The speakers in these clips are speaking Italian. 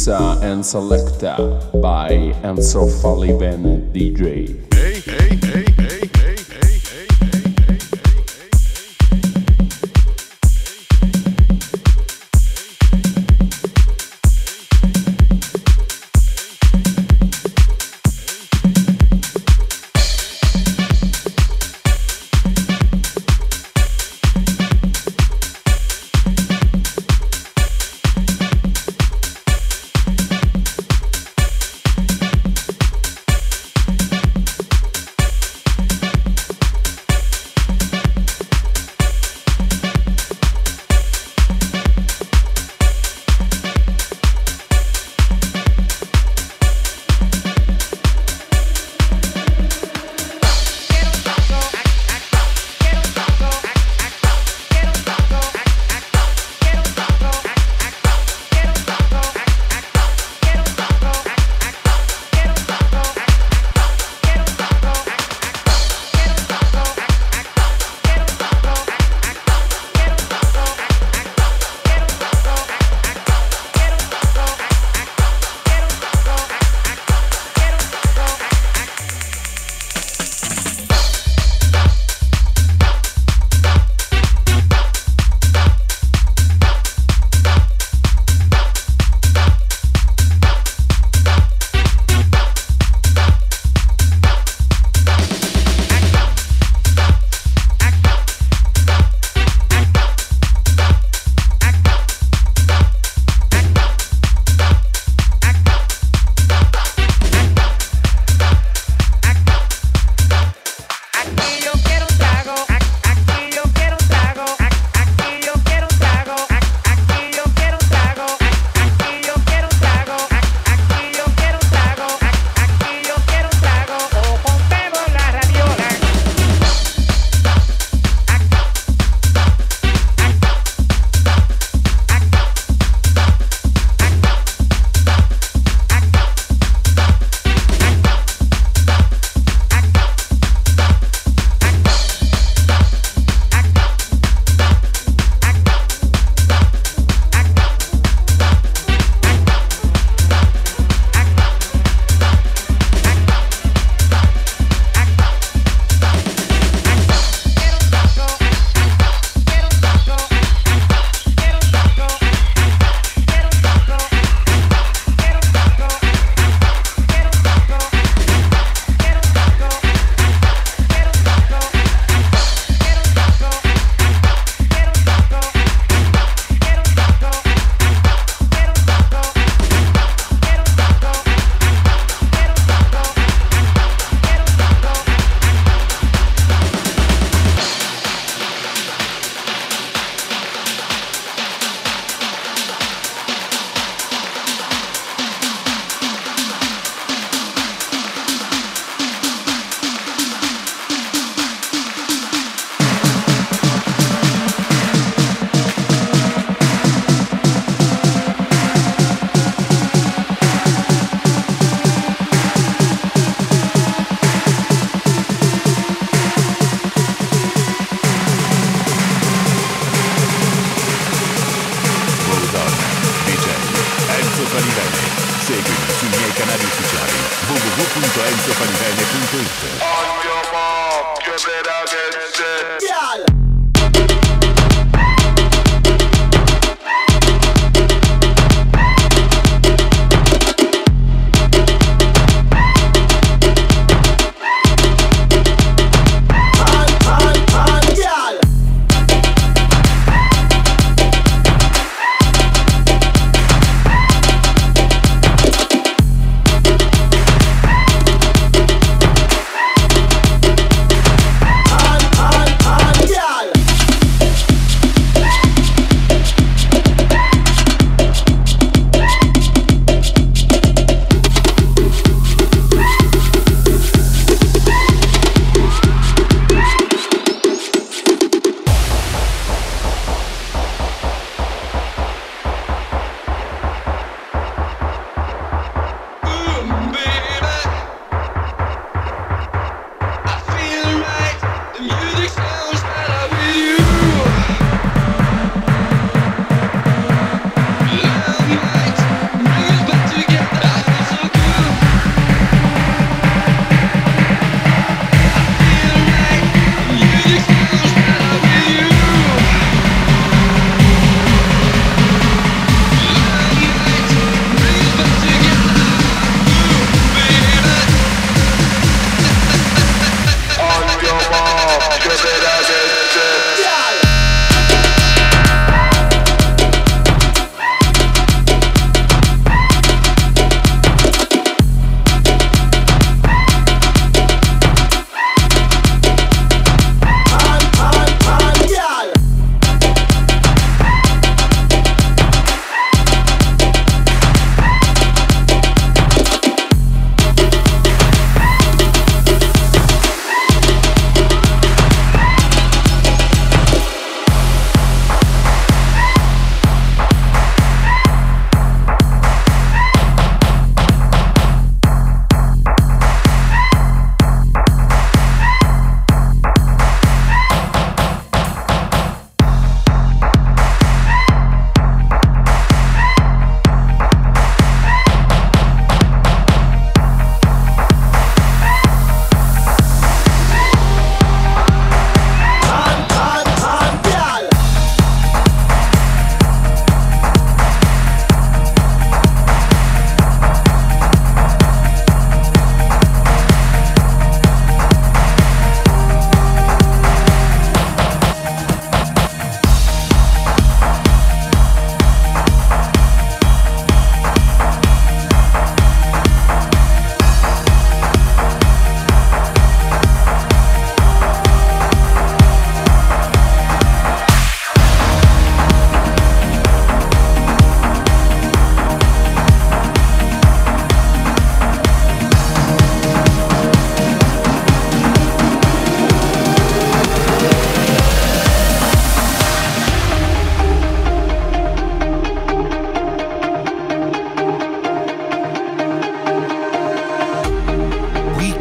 Mixer and Selector by Enzo Falivene DJ.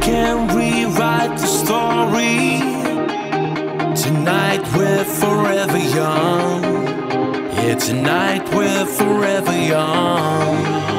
can rewrite the story. Tonight we're forever young. Yeah, tonight we're forever young.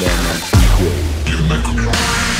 down on equal. You make a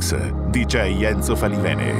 Mix, DJ Enzo Falivene.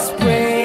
spread.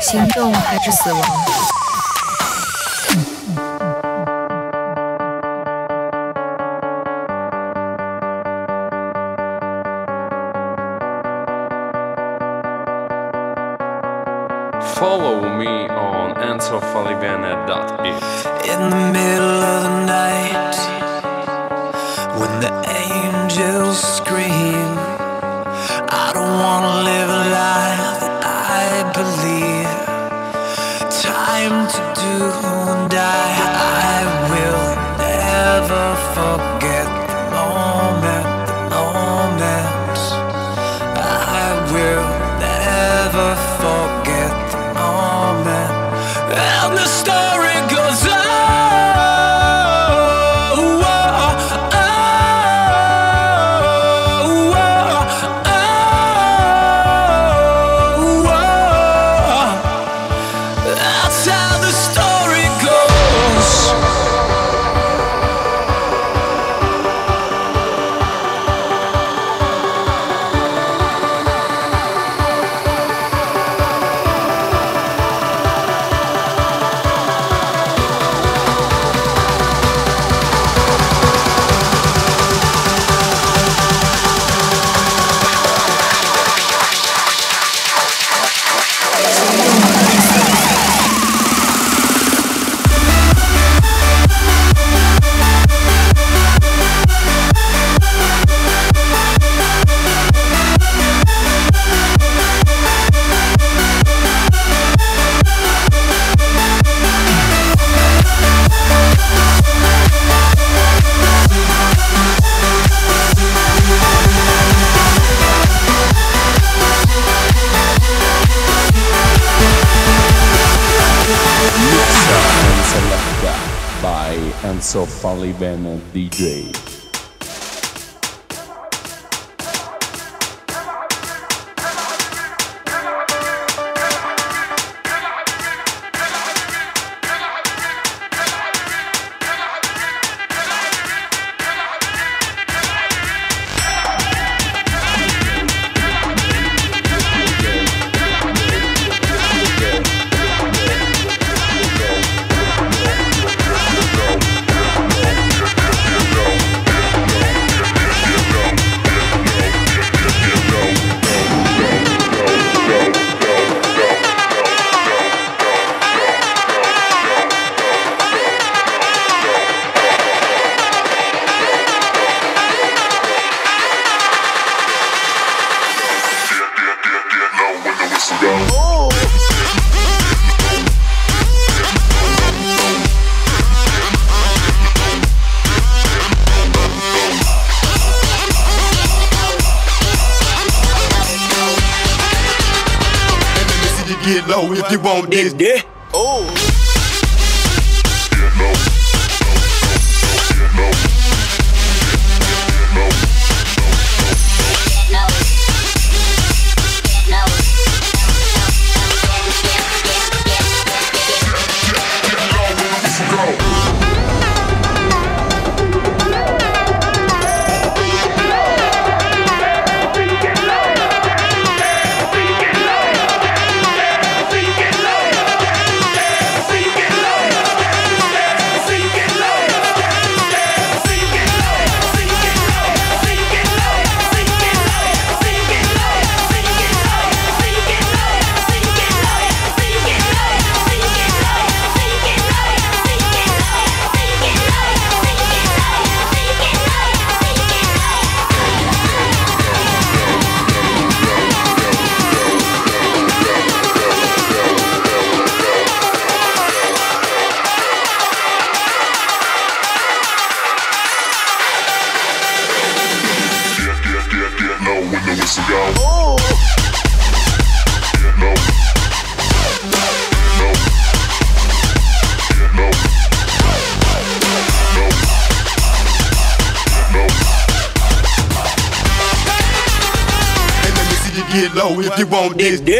行动还是死亡？so Funly Ben a DJ. You want this? Yeah. this dead.